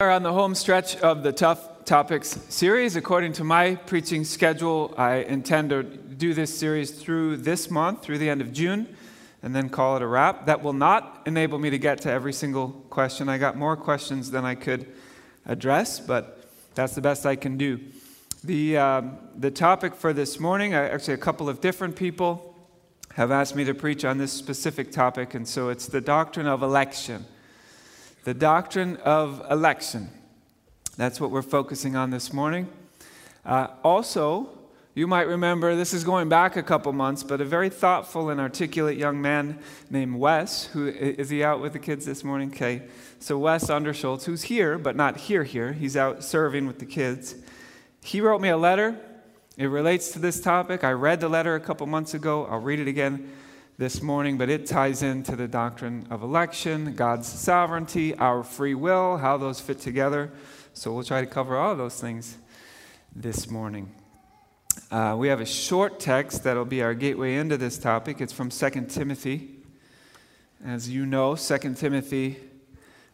are on the home stretch of the Tough Topics series. According to my preaching schedule, I intend to do this series through this month, through the end of June, and then call it a wrap. That will not enable me to get to every single question. I got more questions than I could address, but that's the best I can do. The, um, the topic for this morning, actually, a couple of different people have asked me to preach on this specific topic, and so it's the doctrine of election the doctrine of election. That's what we're focusing on this morning. Uh, also, you might remember, this is going back a couple months, but a very thoughtful and articulate young man named Wes, who is he out with the kids this morning? Okay. So, Wes Underschultz, who's here, but not here, here, he's out serving with the kids. He wrote me a letter. It relates to this topic. I read the letter a couple months ago. I'll read it again this morning, but it ties into the doctrine of election, God's sovereignty, our free will, how those fit together. So we'll try to cover all those things this morning. Uh, we have a short text that'll be our gateway into this topic. It's from 2 Timothy. As you know, 2 Timothy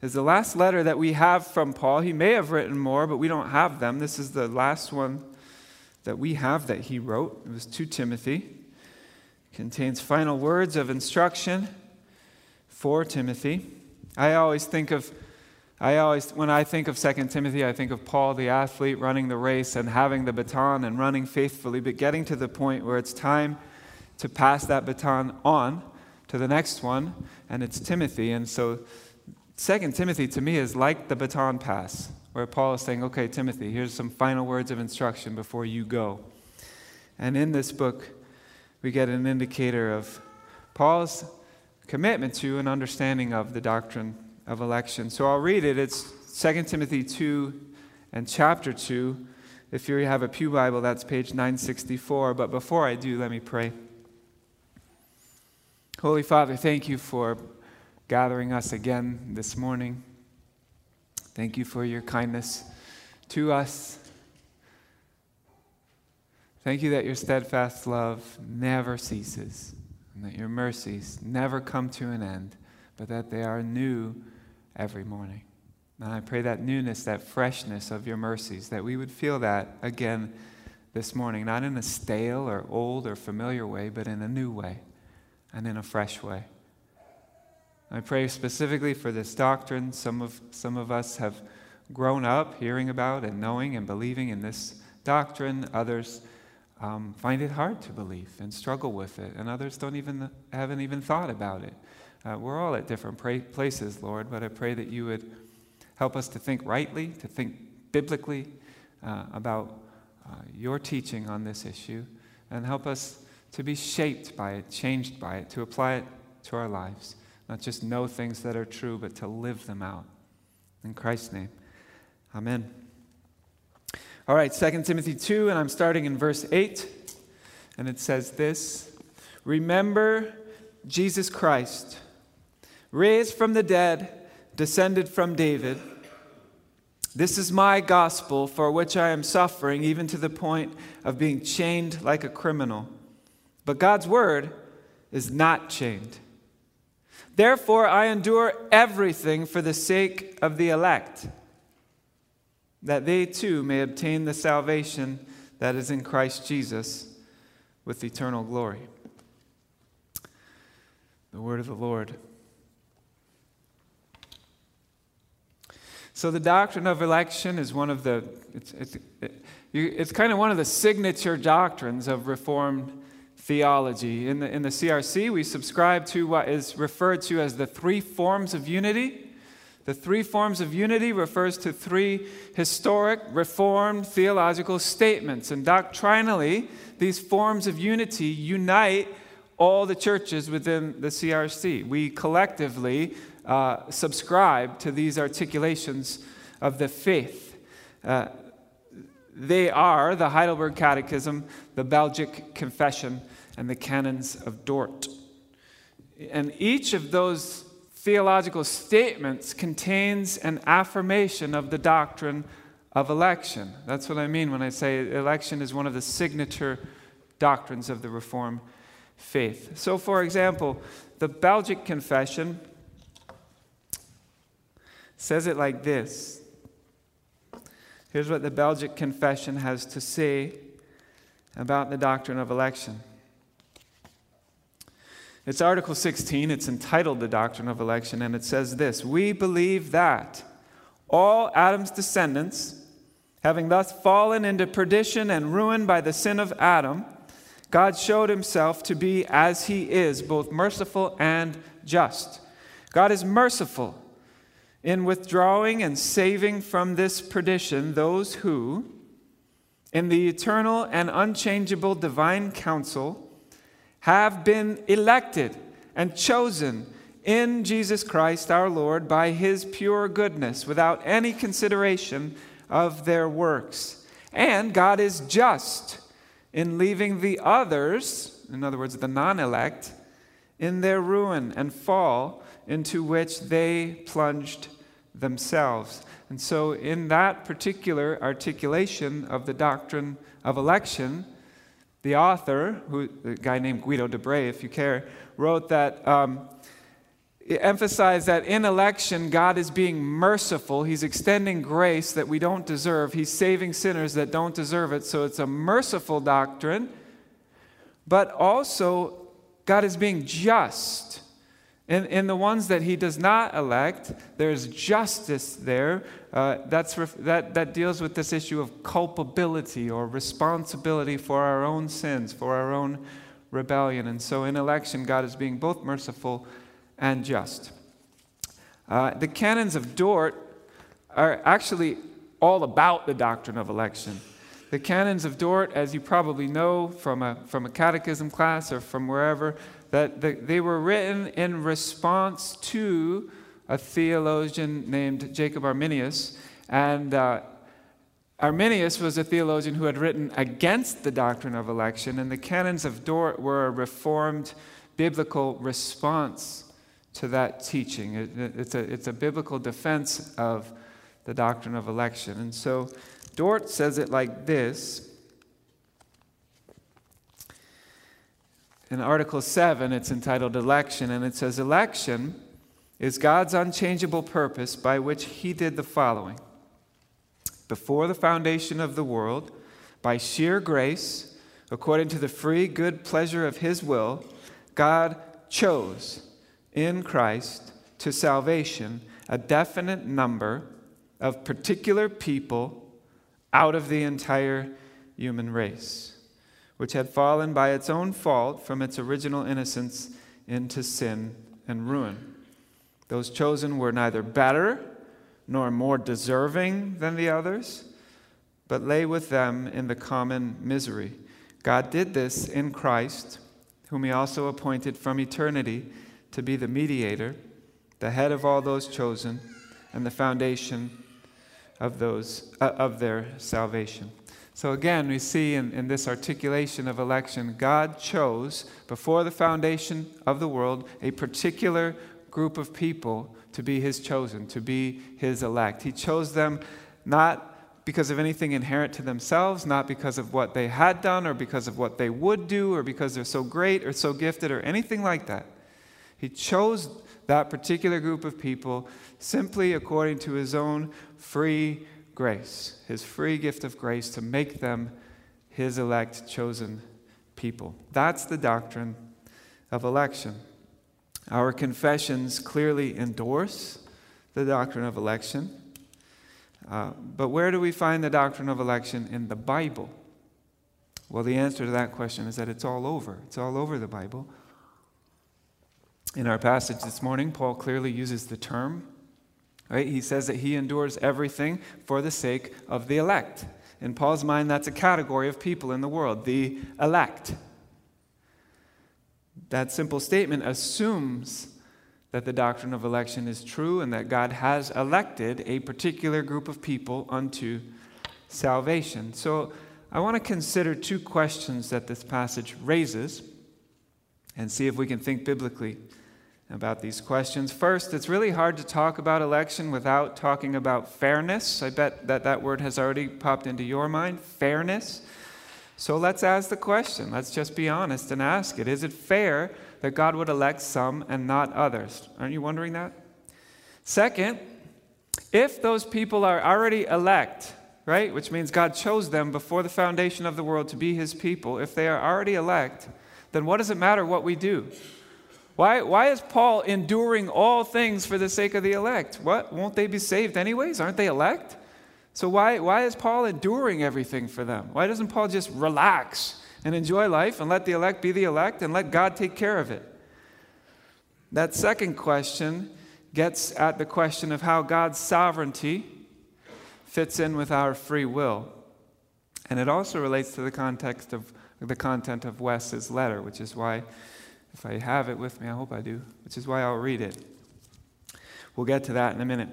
is the last letter that we have from Paul. He may have written more, but we don't have them. This is the last one that we have that he wrote. It was to Timothy contains final words of instruction for Timothy. I always think of I always when I think of 2 Timothy, I think of Paul the athlete running the race and having the baton and running faithfully, but getting to the point where it's time to pass that baton on to the next one, and it's Timothy. And so 2 Timothy to me is like the baton pass, where Paul is saying, Okay, Timothy, here's some final words of instruction before you go. And in this book, we get an indicator of Paul's commitment to and understanding of the doctrine of election. So I'll read it. It's 2 Timothy 2 and chapter 2. If you have a Pew Bible, that's page 964. But before I do, let me pray. Holy Father, thank you for gathering us again this morning. Thank you for your kindness to us. Thank you that your steadfast love never ceases, and that your mercies never come to an end, but that they are new every morning. And I pray that newness, that freshness of your mercies, that we would feel that again this morning, not in a stale or old or familiar way, but in a new way and in a fresh way. I pray specifically for this doctrine. Some of, some of us have grown up hearing about and knowing and believing in this doctrine. Others um, find it hard to believe and struggle with it, and others don't even haven't even thought about it. Uh, we're all at different pra- places, Lord, but I pray that you would help us to think rightly, to think biblically uh, about uh, your teaching on this issue, and help us to be shaped by it, changed by it, to apply it to our lives. Not just know things that are true, but to live them out. In Christ's name, amen. All right, 2 Timothy 2, and I'm starting in verse 8. And it says this Remember Jesus Christ, raised from the dead, descended from David. This is my gospel for which I am suffering, even to the point of being chained like a criminal. But God's word is not chained. Therefore, I endure everything for the sake of the elect that they too may obtain the salvation that is in Christ Jesus with eternal glory. The word of the Lord. So, the doctrine of election is one of the, it's, it's, it's kind of one of the signature doctrines of Reformed theology. In the, in the CRC, we subscribe to what is referred to as the three forms of unity. The three forms of unity refers to three historic, reformed theological statements. And doctrinally, these forms of unity unite all the churches within the CRC. We collectively uh, subscribe to these articulations of the faith. Uh, they are the Heidelberg Catechism, the Belgic Confession, and the Canons of Dort. And each of those theological statements contains an affirmation of the doctrine of election. That's what I mean when I say election is one of the signature doctrines of the Reformed faith. So, for example, the Belgic Confession says it like this Here's what the Belgic Confession has to say about the doctrine of election. It's Article 16, it's entitled The Doctrine of Election, and it says this We believe that all Adam's descendants, having thus fallen into perdition and ruin by the sin of Adam, God showed himself to be as he is, both merciful and just. God is merciful in withdrawing and saving from this perdition those who, in the eternal and unchangeable divine counsel, have been elected and chosen in Jesus Christ our Lord by his pure goodness without any consideration of their works. And God is just in leaving the others, in other words, the non elect, in their ruin and fall into which they plunged themselves. And so, in that particular articulation of the doctrine of election, the author, who, a guy named Guido de Brès, if you care, wrote that. Um, emphasized that in election, God is being merciful. He's extending grace that we don't deserve. He's saving sinners that don't deserve it. So it's a merciful doctrine. But also, God is being just. In, in the ones that he does not elect, there's justice there. Uh, that's ref- that, that deals with this issue of culpability or responsibility for our own sins, for our own rebellion. And so in election, God is being both merciful and just. Uh, the canons of Dort are actually all about the doctrine of election. The canons of Dort, as you probably know from a, from a catechism class or from wherever, that the, they were written in response to a theologian named Jacob Arminius. And uh, Arminius was a theologian who had written against the doctrine of election, and the canons of Dort were a reformed biblical response to that teaching. It, it's, a, it's a biblical defense of the doctrine of election. And so Dort says it like this In Article 7, it's entitled Election, and it says, Election is God's unchangeable purpose by which He did the following. Before the foundation of the world, by sheer grace, according to the free good pleasure of His will, God chose in Christ to salvation a definite number of particular people out of the entire human race which had fallen by its own fault from its original innocence into sin and ruin. Those chosen were neither better nor more deserving than the others, but lay with them in the common misery. God did this in Christ, whom He also appointed from eternity to be the mediator, the head of all those chosen, and the foundation of, those, uh, of their salvation. So again, we see in, in this articulation of election, God chose before the foundation of the world a particular group of people to be his chosen, to be his elect. He chose them not because of anything inherent to themselves, not because of what they had done or because of what they would do or because they're so great or so gifted or anything like that. He chose that particular group of people simply according to his own free grace, his free gift of grace to make them his elect, chosen people. That's the doctrine of election. Our confessions clearly endorse the doctrine of election. Uh, but where do we find the doctrine of election in the Bible? Well, the answer to that question is that it's all over. It's all over the Bible. In our passage this morning, Paul clearly uses the term Right? He says that he endures everything for the sake of the elect. In Paul's mind, that's a category of people in the world, the elect. That simple statement assumes that the doctrine of election is true and that God has elected a particular group of people unto salvation. So I want to consider two questions that this passage raises and see if we can think biblically about these questions. First, it's really hard to talk about election without talking about fairness. I bet that that word has already popped into your mind fairness. So let's ask the question. Let's just be honest and ask it. Is it fair that God would elect some and not others? Aren't you wondering that? Second, if those people are already elect, right? Which means God chose them before the foundation of the world to be his people. If they are already elect, then what does it matter what we do? Why, why is Paul enduring all things for the sake of the elect? What? Won't they be saved anyways? Aren't they elect? So why, why is Paul enduring everything for them? Why doesn't Paul just relax and enjoy life and let the elect be the elect and let God take care of it? That second question gets at the question of how God's sovereignty fits in with our free will. And it also relates to the context of the content of Wes's letter, which is why if I have it with me, I hope I do, which is why I'll read it. We'll get to that in a minute.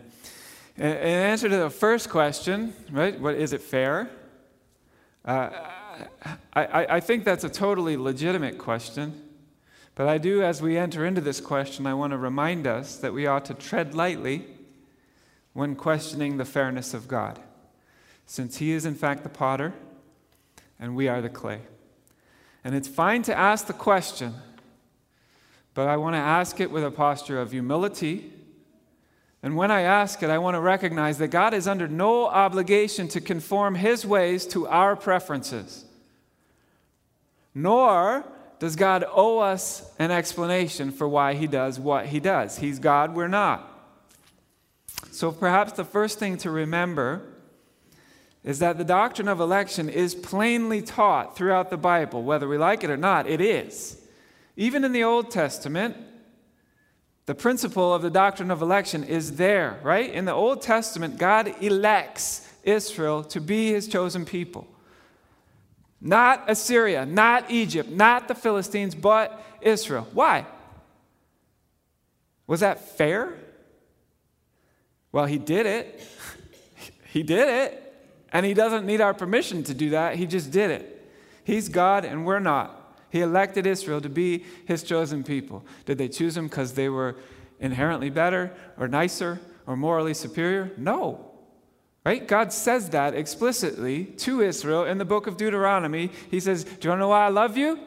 In answer to the first question, right, what is it fair? Uh, I, I think that's a totally legitimate question. But I do, as we enter into this question, I want to remind us that we ought to tread lightly when questioning the fairness of God, since He is, in fact, the potter and we are the clay. And it's fine to ask the question but I want to ask it with a posture of humility. And when I ask it, I want to recognize that God is under no obligation to conform his ways to our preferences. Nor does God owe us an explanation for why he does what he does. He's God, we're not. So perhaps the first thing to remember is that the doctrine of election is plainly taught throughout the Bible. Whether we like it or not, it is. Even in the Old Testament, the principle of the doctrine of election is there, right? In the Old Testament, God elects Israel to be his chosen people. Not Assyria, not Egypt, not the Philistines, but Israel. Why? Was that fair? Well, he did it. he did it. And he doesn't need our permission to do that. He just did it. He's God and we're not. He elected Israel to be his chosen people. Did they choose him because they were inherently better or nicer or morally superior? No. Right? God says that explicitly to Israel in the book of Deuteronomy. He says, Do you want to know why I love you?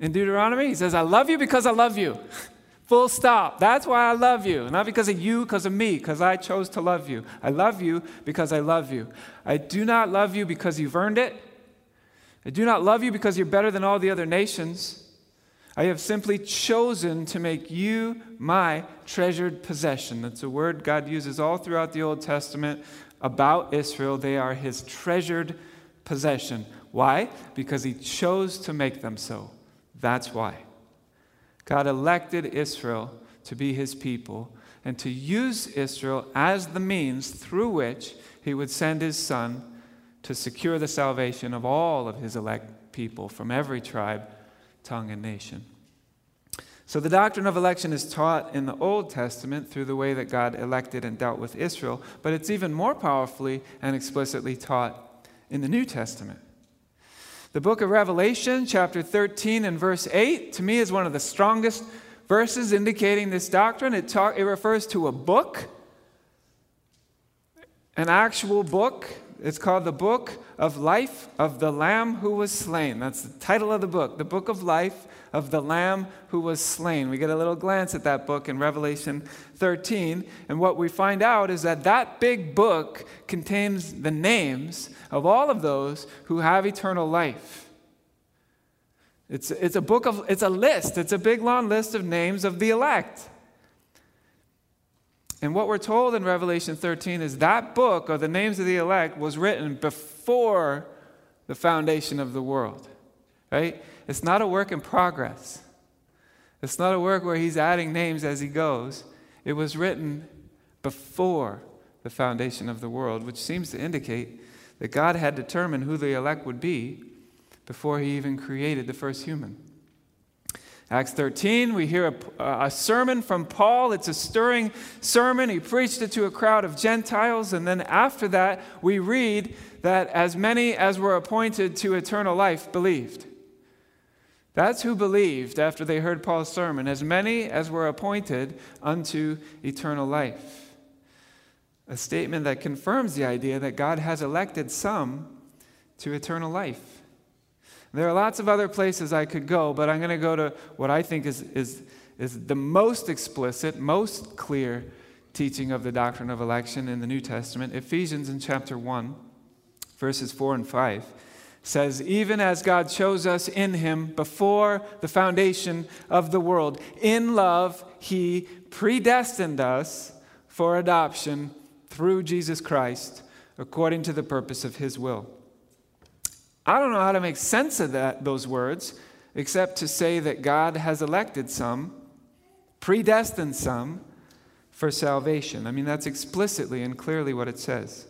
In Deuteronomy, he says, I love you because I love you. Full stop. That's why I love you. Not because of you, because of me, because I chose to love you. I love you because I love you. I do not love you because you've earned it. I do not love you because you're better than all the other nations. I have simply chosen to make you my treasured possession. That's a word God uses all throughout the Old Testament about Israel. They are his treasured possession. Why? Because he chose to make them so. That's why. God elected Israel to be his people and to use Israel as the means through which he would send his son to secure the salvation of all of his elect people from every tribe, tongue, and nation. So the doctrine of election is taught in the Old Testament through the way that God elected and dealt with Israel, but it's even more powerfully and explicitly taught in the New Testament. The book of Revelation, chapter 13 and verse 8, to me is one of the strongest verses indicating this doctrine. It, talk, it refers to a book, an actual book it's called the Book of Life of the Lamb Who Was Slain. That's the title of the book, the Book of Life of the Lamb Who Was Slain. We get a little glance at that book in Revelation 13, and what we find out is that that big book contains the names of all of those who have eternal life. It's, it's a book of, it's a list, it's a big long list of names of the elect. And what we're told in Revelation 13 is that book, or the names of the elect, was written before the foundation of the world. Right? It's not a work in progress. It's not a work where he's adding names as he goes. It was written before the foundation of the world, which seems to indicate that God had determined who the elect would be before he even created the first human. Acts 13, we hear a, a, sermon from Paul. It's a stirring sermon. He preached it to a crowd of Gentiles. And then after that, we read that as many as were appointed to eternal life believed. That's who believed after they heard Paul's sermon, as many as were appointed unto eternal life. A statement that confirms the idea that God has elected some to eternal life. There are lots of other places I could go, but I'm going to go to what I think is, is, is the most explicit, most clear teaching of the doctrine of election in the New Testament Ephesians in chapter 1. verses 4 and 5 says, Even as God chose us in him before the foundation of the world, in love, he predestined us for adoption through Jesus Christ according to the purpose of his will. I don't know how to make sense of that, those words, except to say that God has elected some, predestined some for salvation. I mean, that's explicitly and clearly what it says.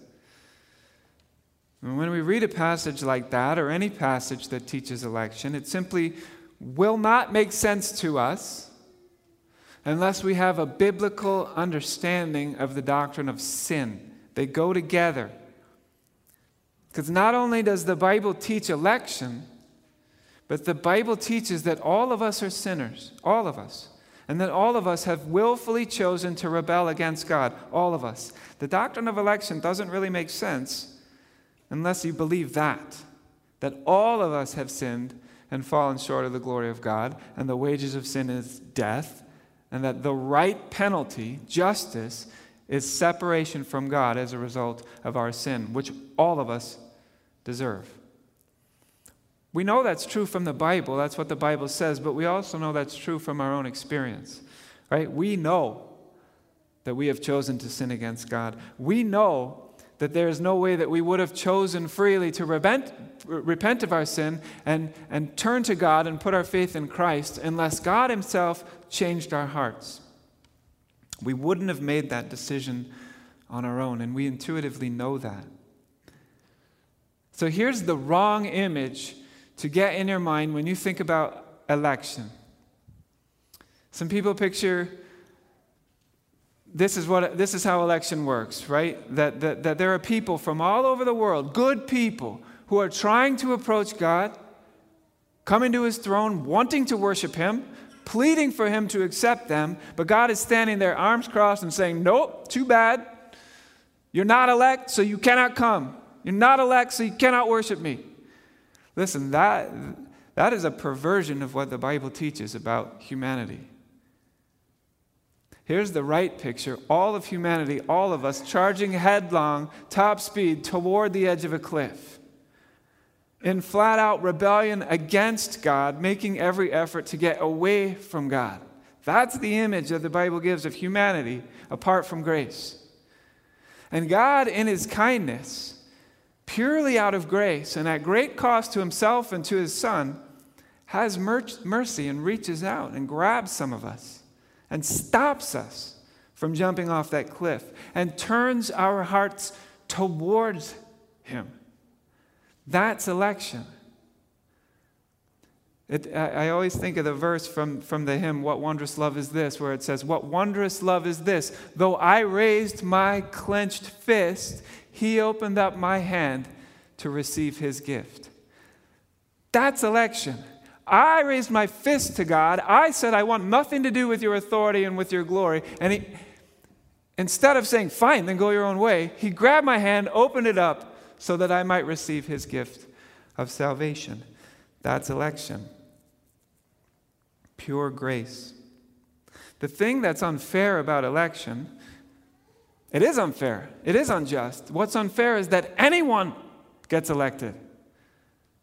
And when we read a passage like that, or any passage that teaches election, it simply will not make sense to us unless we have a biblical understanding of the doctrine of sin. They go together. Because not only does the Bible teach election, but the Bible teaches that all of us are sinners, all of us, and that all of us have willfully chosen to rebel against God, all of us. The doctrine of election doesn't really make sense unless you believe that, that all of us have sinned and fallen short of the glory of God, and the wages of sin is death, and that the right penalty, justice, is separation from God as a result of our sin, which all of us deserve. We know that's true from the Bible, that's what the Bible says, but we also know that's true from our own experience. Right? We know that we have chosen to sin against God. We know that there is no way that we would have chosen freely to repent, repent of our sin and, and turn to God and put our faith in Christ unless God Himself changed our hearts. We wouldn't have made that decision on our own, and we intuitively know that. So here's the wrong image to get in your mind when you think about election. Some people picture this is, what, this is how election works, right? That, that, that there are people from all over the world, good people, who are trying to approach God, coming to his throne, wanting to worship him, pleading for him to accept them, but God is standing there, arms crossed, and saying, Nope, too bad. You're not elect, so you cannot come. You're not elect, so you cannot worship me. Listen, that, that is a perversion of what the Bible teaches about humanity. Here's the right picture all of humanity, all of us, charging headlong, top speed toward the edge of a cliff. In flat out rebellion against God, making every effort to get away from God. That's the image that the Bible gives of humanity apart from grace. And God, in His kindness, purely out of grace and at great cost to Himself and to His Son, has mercy and reaches out and grabs some of us and stops us from jumping off that cliff and turns our hearts towards Him. That's election. It, I, I, always think of the verse from, from the hymn, What Wondrous Love Is This, where it says, What wondrous love is this? Though I raised my clenched fist, he opened up my hand to receive his gift. That's election. I raised my fist to God. I said, I want nothing to do with your authority and with your glory. And he, instead of saying, Fine, then go your own way, he grabbed my hand, opened it up so that I might receive his gift of salvation. That's election. Pure grace. The thing that's unfair about election, it is unfair, it is unjust. What's unfair is that anyone gets elected.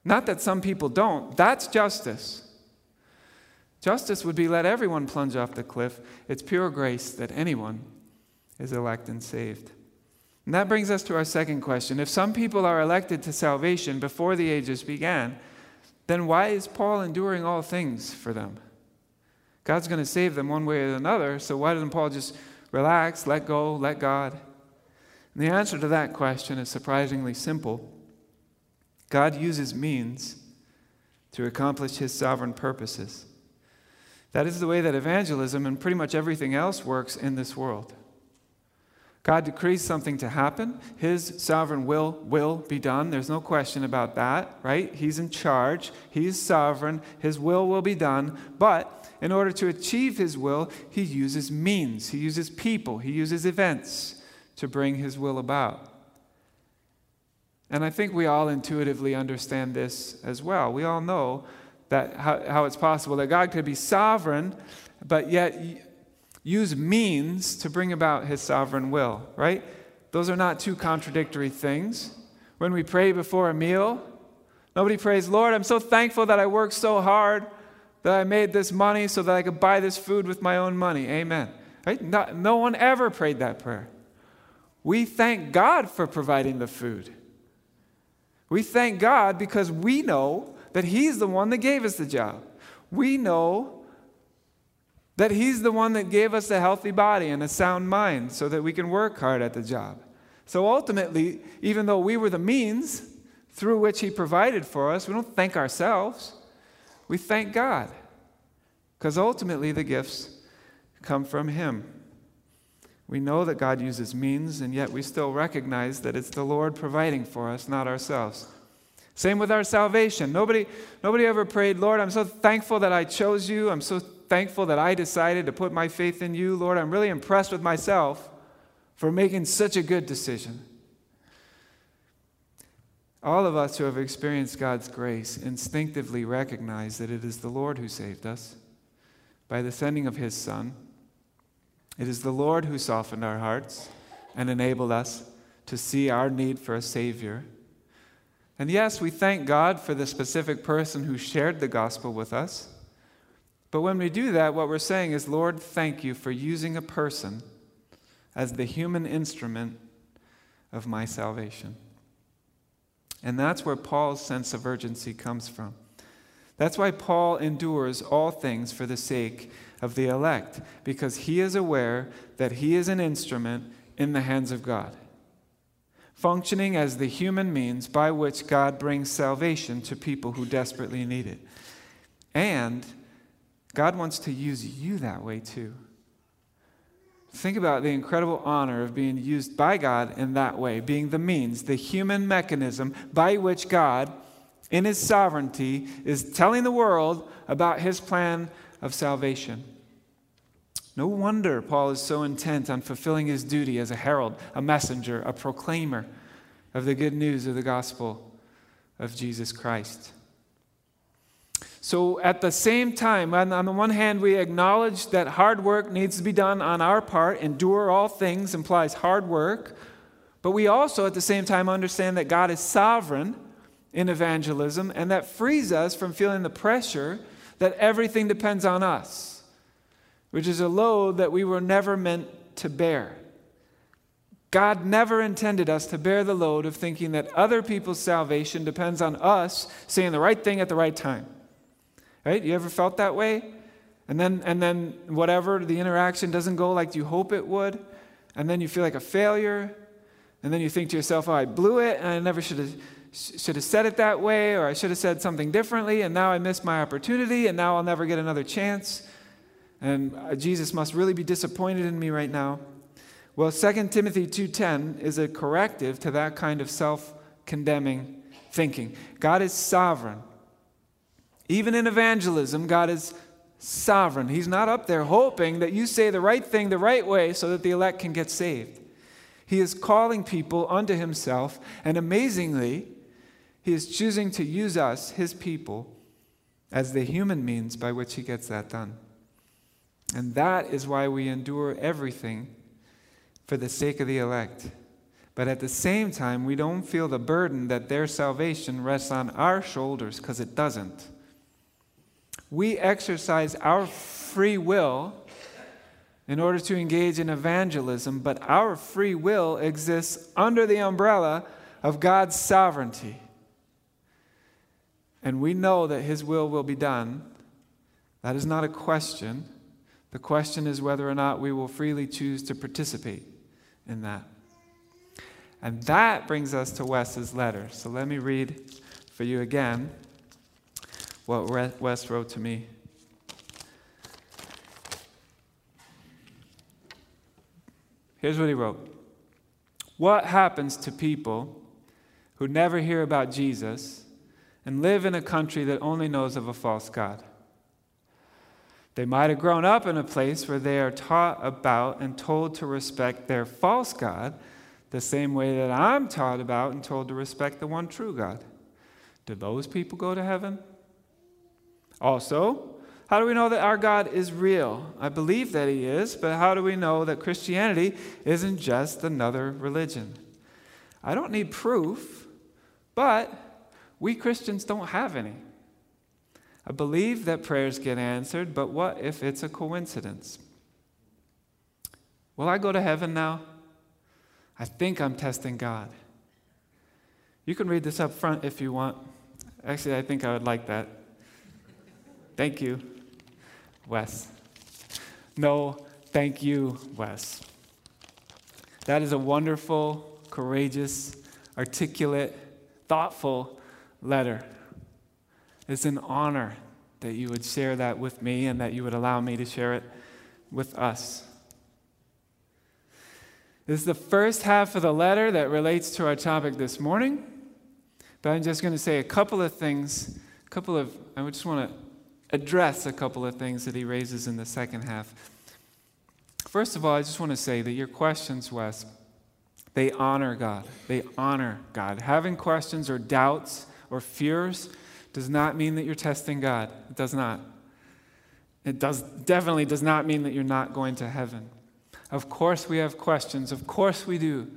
Not that some people don't. That's justice. Justice would be let everyone plunge off the cliff. It's pure grace that anyone is elected and saved. And that brings us to our second question. If some people are elected to salvation before the ages began, then why is Paul enduring all things for them? God's going to save them one way or another, so why doesn't Paul just relax, let go, let God? And the answer to that question is surprisingly simple. God uses means to accomplish his sovereign purposes. That is the way that evangelism and pretty much everything else works in this world. God decrees something to happen. His sovereign will will be done. There's no question about that, right? He's in charge. He's sovereign. His will will be done. But in order to achieve his will, he uses means. He uses people. He uses events to bring his will about. And I think we all intuitively understand this as well. We all know that how, how it's possible that God could be sovereign, but yet use means to bring about his sovereign will, right? Those are not two contradictory things. when we pray before a meal. Nobody prays, Lord, I'm so thankful that I worked so hard that I made this money so that I could buy this food with my own money. Amen. Right? No, no one ever prayed that prayer. We thank God for providing the food. We thank God because we know that He's the one that gave us the job. We know that He's the one that gave us a healthy body and a sound mind so that we can work hard at the job. So ultimately, even though we were the means through which He provided for us, we don't thank ourselves. We thank God because ultimately the gifts come from Him. We know that God uses means, and yet we still recognize that it's the Lord providing for us, not ourselves. Same with our salvation. Nobody, nobody ever prayed, Lord, I'm so thankful that I chose you. I'm so thankful that I decided to put my faith in you. Lord, I'm really impressed with myself for making such a good decision. All of us who have experienced God's grace instinctively recognize that it is the Lord who saved us by the sending of His Son. It is the Lord who softened our hearts and enabled us to see our need for a Savior. And yes, we thank God for the specific person who shared the gospel with us. But when we do that, what we're saying is, Lord, thank you for using a person as the human instrument of my salvation. And that's where Paul's sense of urgency comes from. That's why Paul endures all things for the sake of the elect, because he is aware that he is an instrument in the hands of God, functioning as the human means by which God brings salvation to people who desperately need it. And God wants to use you that way too. Think about the incredible honor of being used by God in that way, being the means, the human mechanism by which God, in his sovereignty, is telling the world about his plan of salvation. No wonder Paul is so intent on fulfilling his duty as a herald, a messenger, a proclaimer of the good news of the gospel of Jesus Christ. So, at the same time, on the one hand, we acknowledge that hard work needs to be done on our part. Endure all things implies hard work. But we also, at the same time, understand that God is sovereign in evangelism, and that frees us from feeling the pressure that everything depends on us, which is a load that we were never meant to bear. God never intended us to bear the load of thinking that other people's salvation depends on us saying the right thing at the right time. Right? You ever felt that way? And then, and then whatever, the interaction doesn't go like you hope it would. And then you feel like a failure. And then you think to yourself, oh, I blew it and I never should have, should have said it that way, or I should have said something differently, and now I missed my opportunity, and now I'll never get another chance. And uh, Jesus must really be disappointed in me right now. Well, 2 Timothy 2:10 is a corrective to that kind of self-condemning thinking. God is sovereign. Even in evangelism, God is sovereign. He's not up there hoping that you say the right thing the right way so that the elect can get saved. He is calling people unto himself, and amazingly, he is choosing to use us, his people, as the human means by which he gets that done. And that is why we endure everything for the sake of the elect. But at the same time, we don't feel the burden that their salvation rests on our shoulders because it doesn't we exercise our free will in order to engage in evangelism, but our free will exists under the umbrella of God's sovereignty. And we know that His will will be done. That is not a question. The question is whether or not we will freely choose to participate in that. And that brings us to Wes's letter. So let me read for you again what Wes wrote to me. Here's what he wrote What happens to people who never hear about Jesus and live in a country that only knows of a false God? They might have grown up in a place where they are taught about and told to respect their false God the same way that I'm taught about and told to respect the one true God. Do those people go to heaven? Also, how do we know that our God is real? I believe that He is, but how do we know that Christianity isn't just another religion? I don't need proof, But we Christians don't have any. I believe that prayers get answered, but what if it's a coincidence? Will I go to heaven now? I think I'm testing God. You can read this up front if you want. Actually, I think I would like that. Thank you, Wes. No, thank you, Wes. That is a wonderful, courageous, articulate, thoughtful letter. It's an honor that you would share that with me and that you would allow me to share it with us. This is the first half of the letter that relates to our topic this morning. But I'm just going to say a couple of things, a couple of, I just want to address a couple of things that he raises in the second half. First of all, I just want to say that your questions, Wes, they honor God. They honor God. Having questions or doubts or fears does not mean that you're testing God. It does not. It does, definitely does not mean that you're not going to heaven. Of course, we have questions. Of course, we do.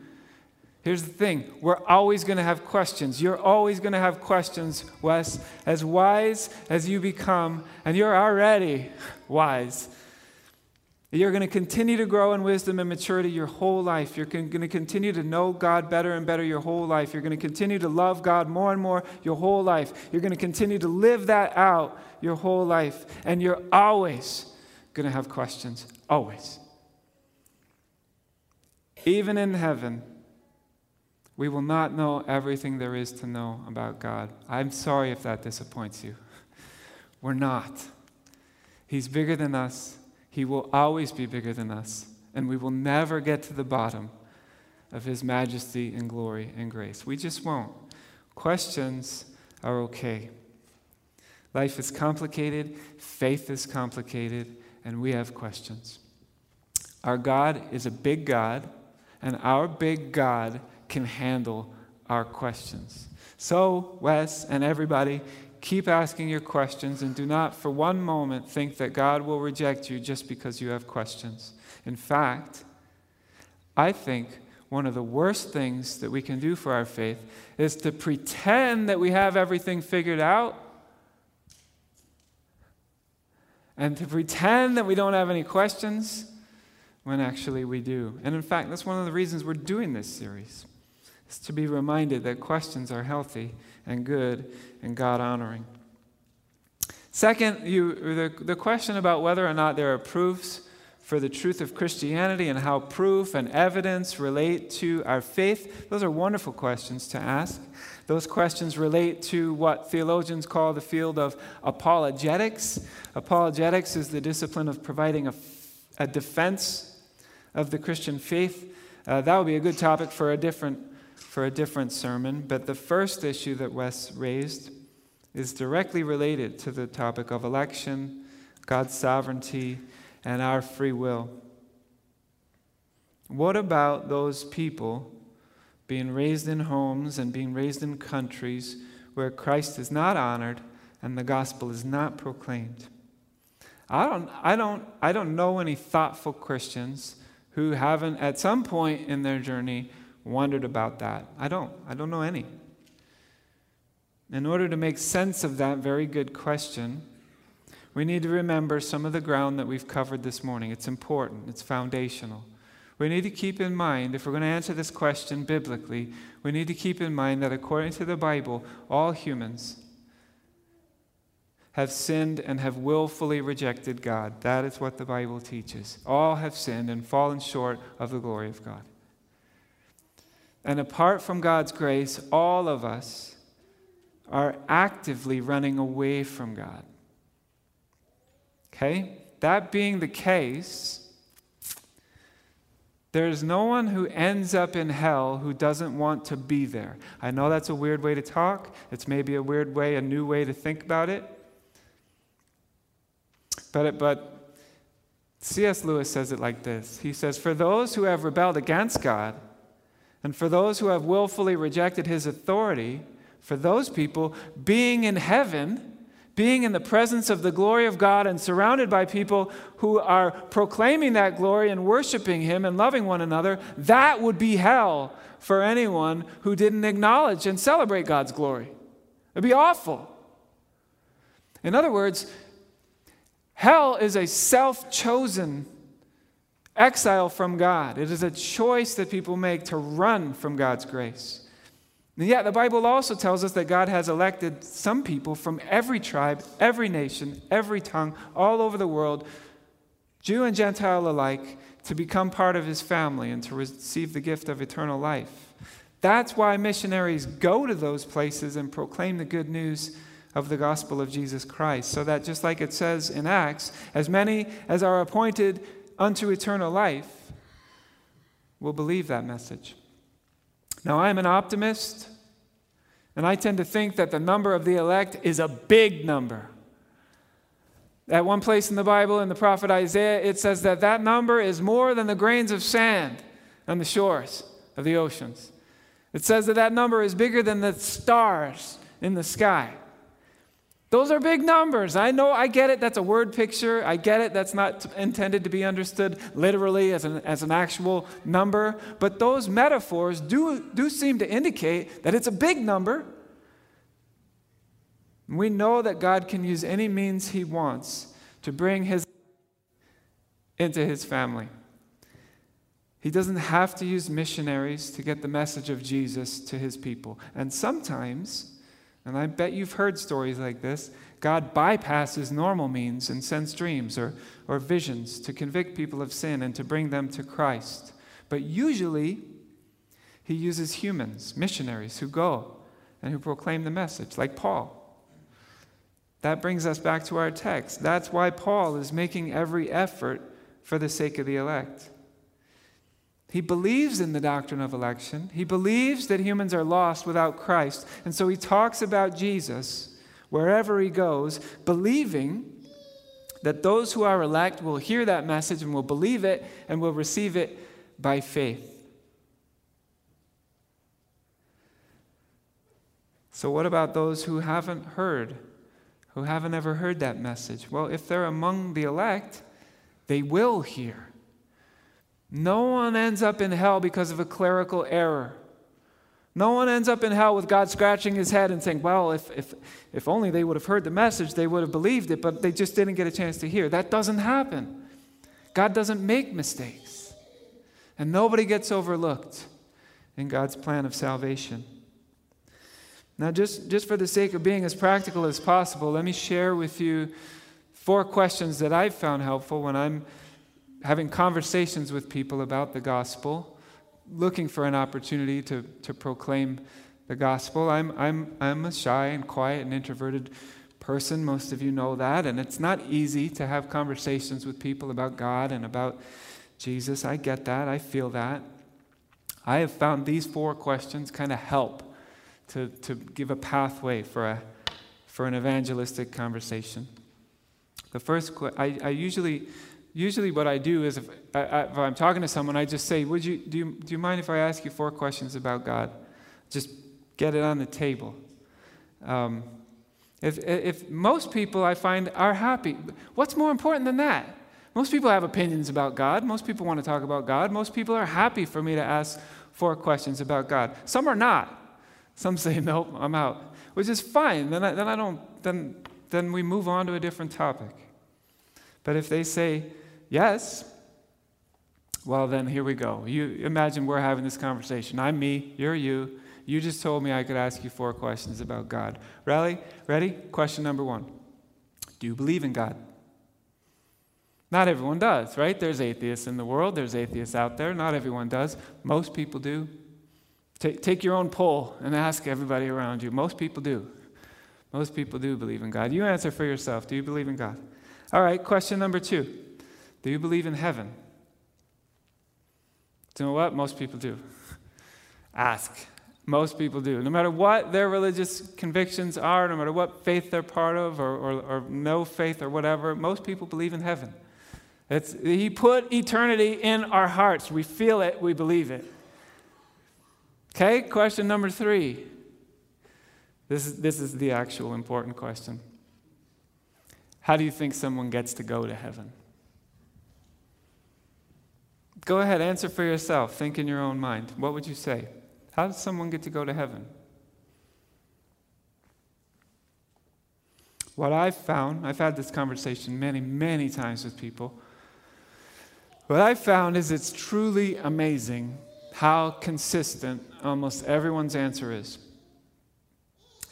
Here's the thing we're always going to have questions. You're always going to have questions, Wes. As wise as you become, and you're already wise, you're going to continue to grow in wisdom and maturity your whole life. You're going to continue to know God better and better your whole life. You're going to continue to love God more and more your whole life. You're going to continue to live that out your whole life. And you're always going to have questions. Always. Even in heaven, we will not know everything there is to know about God. I'm sorry if that disappoints you. We're not. He's bigger than us. He will always be bigger than us, and we will never get to the bottom of His majesty and glory and grace. We just won't. Questions are okay. Life is complicated, faith is complicated, and we have questions. Our God is a big God, and our big God can handle our questions. So, Wes and everybody, Keep asking your questions and do not for one moment think that God will reject you just because you have questions. In fact, I think one of the worst things that we can do for our faith is to pretend that we have everything figured out and to pretend that we don't have any questions when actually we do. And in fact, that's one of the reasons we're doing this series. To be reminded that questions are healthy and good and God honoring. Second, you, the, the question about whether or not there are proofs for the truth of Christianity and how proof and evidence relate to our faith, those are wonderful questions to ask. Those questions relate to what theologians call the field of apologetics. Apologetics is the discipline of providing a, a defense of the Christian faith. Uh, that would be a good topic for a different for a different sermon, but the first issue that Wes raised is directly related to the topic of election, God's sovereignty, and our free will. What about those people being raised in homes and being raised in countries where Christ is not honored and the gospel is not proclaimed? I don't, I don't, I don't know any thoughtful Christians who haven't, at some point in their journey, wondered about that? I don't. I don't know any. In order to make sense of that very good question, we need to remember some of the ground that we've covered this morning. It's important, it's foundational. We need to keep in mind, if we're going to answer this question biblically, we need to keep in mind that according to the Bible, all humans have sinned and have willfully rejected God. That is what the Bible teaches. All have sinned and fallen short of the glory of God. And apart from God's grace, all of us are actively running away from God. Okay? That being the case, there's no one who ends up in hell who doesn't want to be there. I know that's a weird way to talk. It's maybe a weird way, a new way to think about it. But, it, but C.S. Lewis says it like this He says, For those who have rebelled against God, and for those who have willfully rejected his authority, for those people, being in heaven, being in the presence of the glory of God and surrounded by people who are proclaiming that glory and worshiping Him and loving one another, that would be hell for anyone who didn't acknowledge and celebrate God's glory. It'd be awful. In other words, hell is a self chosen exile from God. It is a choice that people make to run from God's grace. And yet, the Bible also tells us that God has elected some people from every tribe, every nation, every tongue, all over the world, Jew and Gentile alike, to become part of his family and to receive the gift of eternal life. That's why missionaries go to those places and proclaim the good news of the gospel of Jesus Christ. So that, just like it says in Acts, as many as are appointed unto eternal life will believe that message. Now, I'm an optimist, and I tend to think that the number of the elect is a big number. At one place in the Bible, in the prophet Isaiah, it says that that number is more than the grains of sand on the shores of the oceans. It says that that number is bigger than the stars in the sky. Those are big numbers. I know, I get it. That's a word picture. I get it. That's not intended to be understood literally as an, as an actual number. But those metaphors do, do seem to indicate that it's a big number. We know that God can use any means He wants to bring His into His family. He doesn't have to use missionaries to get the message of Jesus to His people. And sometimes, and I bet you've heard stories like this. God bypasses normal means and sends dreams or, or visions to convict people of sin and to bring them to Christ. But usually, He uses humans, missionaries, who go and who proclaim the message, like Paul. That brings us back to our text. That's why Paul is making every effort for the sake of the elect. He believes in the doctrine of election. He believes that humans are lost without Christ. And so he talks about Jesus wherever he goes, believing that those who are elect will hear that message and will believe it and will receive it by faith. So, what about those who haven't heard, who haven't ever heard that message? Well, if they're among the elect, they will hear. No one ends up in hell because of a clerical error. No one ends up in hell with God scratching his head and saying, Well, if, if, if only they would have heard the message, they would have believed it, but they just didn't get a chance to hear. That doesn't happen. God doesn't make mistakes. And nobody gets overlooked in God's plan of salvation. Now, just, just for the sake of being as practical as possible, let me share with you four questions that I've found helpful when I'm having conversations with people about the gospel, looking for an opportunity to, to proclaim the gospel. I'm, I'm, I'm a shy and quiet and introverted person. Most of you know that. And it's not easy to have conversations with people about God and about Jesus. I get that. I feel that. I have found these four questions kind of help to, to give a pathway for, a, for an evangelistic conversation. The first, I, I usually usually what I do is if, I, I'm talking to someone, I just say, Would you, do, you, do you mind if I ask you four questions about God? Just get it on the table. Um, if, if most people I find are happy, what's more important than that? Most people have opinions about God. Most people want to talk about God. Most people are happy for me to ask four questions about God. Some are not. Some say, nope, I'm out, which is fine. Then I, then I don't, then, then we move on to a different topic. But if they say, Yes? Well, then here we go. You imagine we're having this conversation. I'm me, you're you. You just told me I could ask you four questions about God. Ready? Ready? Question number one Do you believe in God? Not everyone does, right? There's atheists in the world, there's atheists out there. Not everyone does. Most people do. Take, take your own poll and ask everybody around you. Most people do. Most people do believe in God. You answer for yourself. Do you believe in God? All right, question number two do you believe in heaven? Do you know what? Most people do. Ask. Most people do. No matter what their religious convictions are, no matter what faith they're part of, or, or, or no faith or whatever, most people believe in heaven. It's, he put eternity in our hearts. We feel it, we believe it. Okay, question number three. This is, this is the actual important question. How do you think someone gets to go to heaven? Go ahead, answer for yourself. Think in your own mind. What would you say? How does someone get to go to heaven? What I've found, I've had this conversation many, many times with people. What I've found is it's truly amazing how consistent almost everyone's answer is.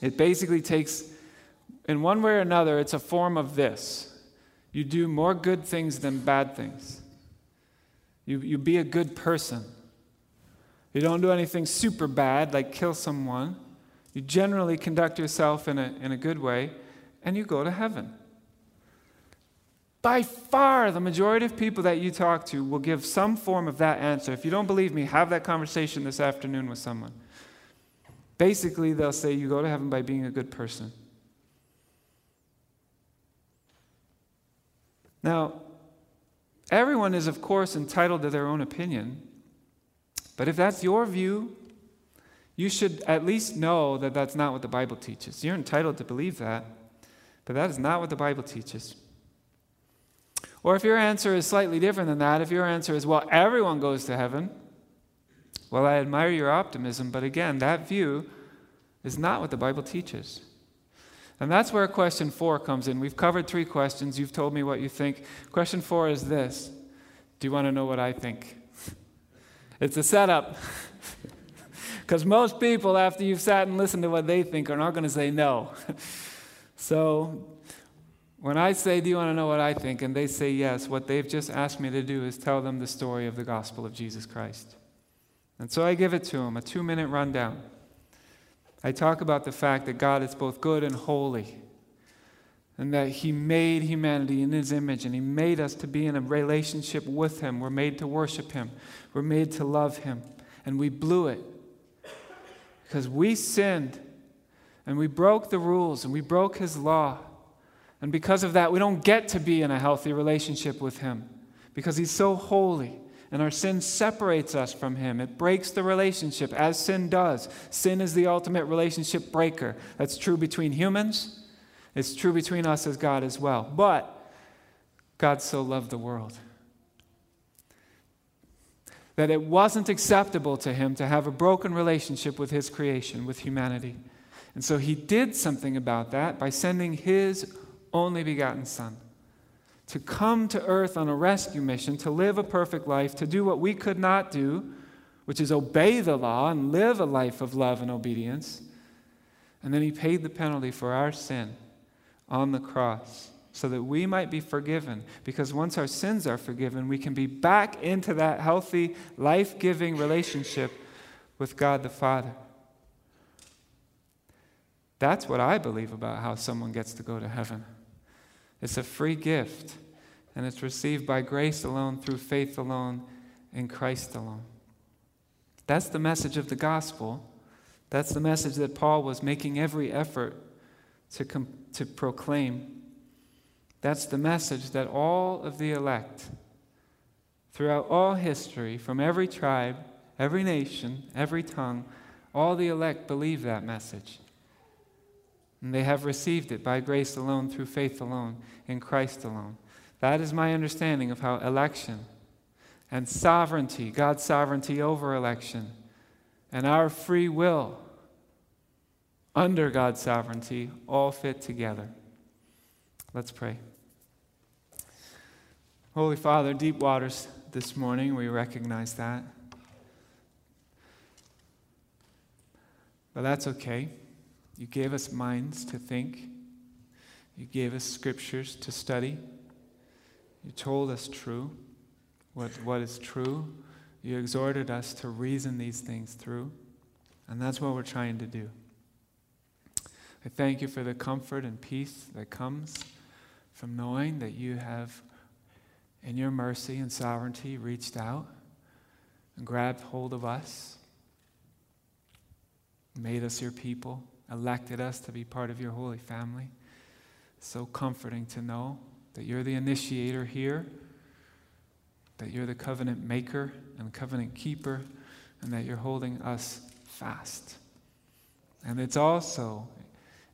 It basically takes, in one way or another, it's a form of this you do more good things than bad things. You, you be a good person. You don't do anything super bad, like kill someone. You generally conduct yourself in a, in a good way, and you go to heaven. By far, the majority of people that you talk to will give some form of that answer. If you don't believe me, have that conversation this afternoon with someone. Basically, they'll say you go to heaven by being a good person. Now, everyone is, of course, entitled to their own opinion. But if that's your view, you should at least know that that's not what the Bible teaches. You're entitled to believe that, but that is not what the Bible teaches. Or if your answer is slightly different than that, if your answer is, well, everyone goes to heaven, well, I admire your optimism, but again, that view is not what the Bible teaches. And that's where question four comes in. We've covered three questions. You've told me what you think. Question four is this Do you want to know what I think? It's a setup. Because most people, after you've sat and listened to what they think, are not going to say no. so when I say, Do you want to know what I think? and they say yes, what they've just asked me to do is tell them the story of the gospel of Jesus Christ. And so I give it to them, a two minute rundown. I talk about the fact that God is both good and holy, and that He made humanity in His image, and He made us to be in a relationship with Him. We're made to worship Him, we're made to love Him, and we blew it because we sinned and we broke the rules and we broke His law. And because of that, we don't get to be in a healthy relationship with Him because He's so holy. And our sin separates us from Him. It breaks the relationship, as sin does. Sin is the ultimate relationship breaker. That's true between humans, it's true between us as God as well. But God so loved the world that it wasn't acceptable to Him to have a broken relationship with His creation, with humanity. And so He did something about that by sending His only begotten Son, to come to earth on a rescue mission, to live a perfect life, to do what we could not do, which is obey the law and live a life of love and obedience. And then he paid the penalty for our sin on the cross so that we might be forgiven. Because once our sins are forgiven, we can be back into that healthy, life giving relationship with God the Father. That's what I believe about how someone gets to go to heaven. It's a free gift, and it's received by grace alone, through faith alone, in Christ alone. That's the message of the gospel. That's the message that Paul was making every effort to, com- to proclaim. That's the message that all of the elect, throughout all history, from every tribe, every nation, every tongue, all the elect believe that message. And they have received it by grace alone, through faith alone, in Christ alone. That is my understanding of how election and sovereignty, God's sovereignty over election, and our free will under God's sovereignty all fit together. Let's pray. Holy Father, deep waters this morning, we recognize that. But that's okay. You gave us minds to think. You gave us scriptures to study. You told us true, what, what is true. You exhorted us to reason these things through. And that's what we're trying to do. I thank you for the comfort and peace that comes from knowing that you have, in your mercy and sovereignty, reached out and grabbed hold of us, made us your people elected us to be part of your holy family. So comforting to know that you're the initiator here, that you're the covenant maker and covenant keeper, and that you're holding us fast. And it's also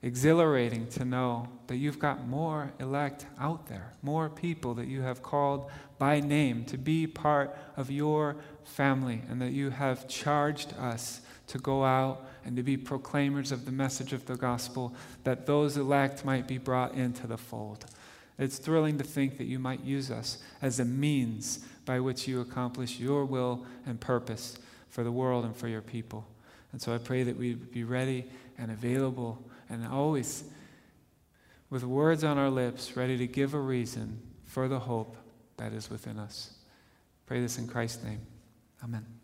exhilarating to know that you've got more elect out there, more people that you have called by name to be part of your family, and that you have charged us to go out and to be proclaimers of the message of the gospel, that those elect might be brought into the fold. It's thrilling to think that you might use us as a means by which you accomplish your will and purpose for the world and for your people. And so I pray that we be ready and available and always with words on our lips, ready to give a reason for the hope that is within us. Pray this in Christ's name. Amen.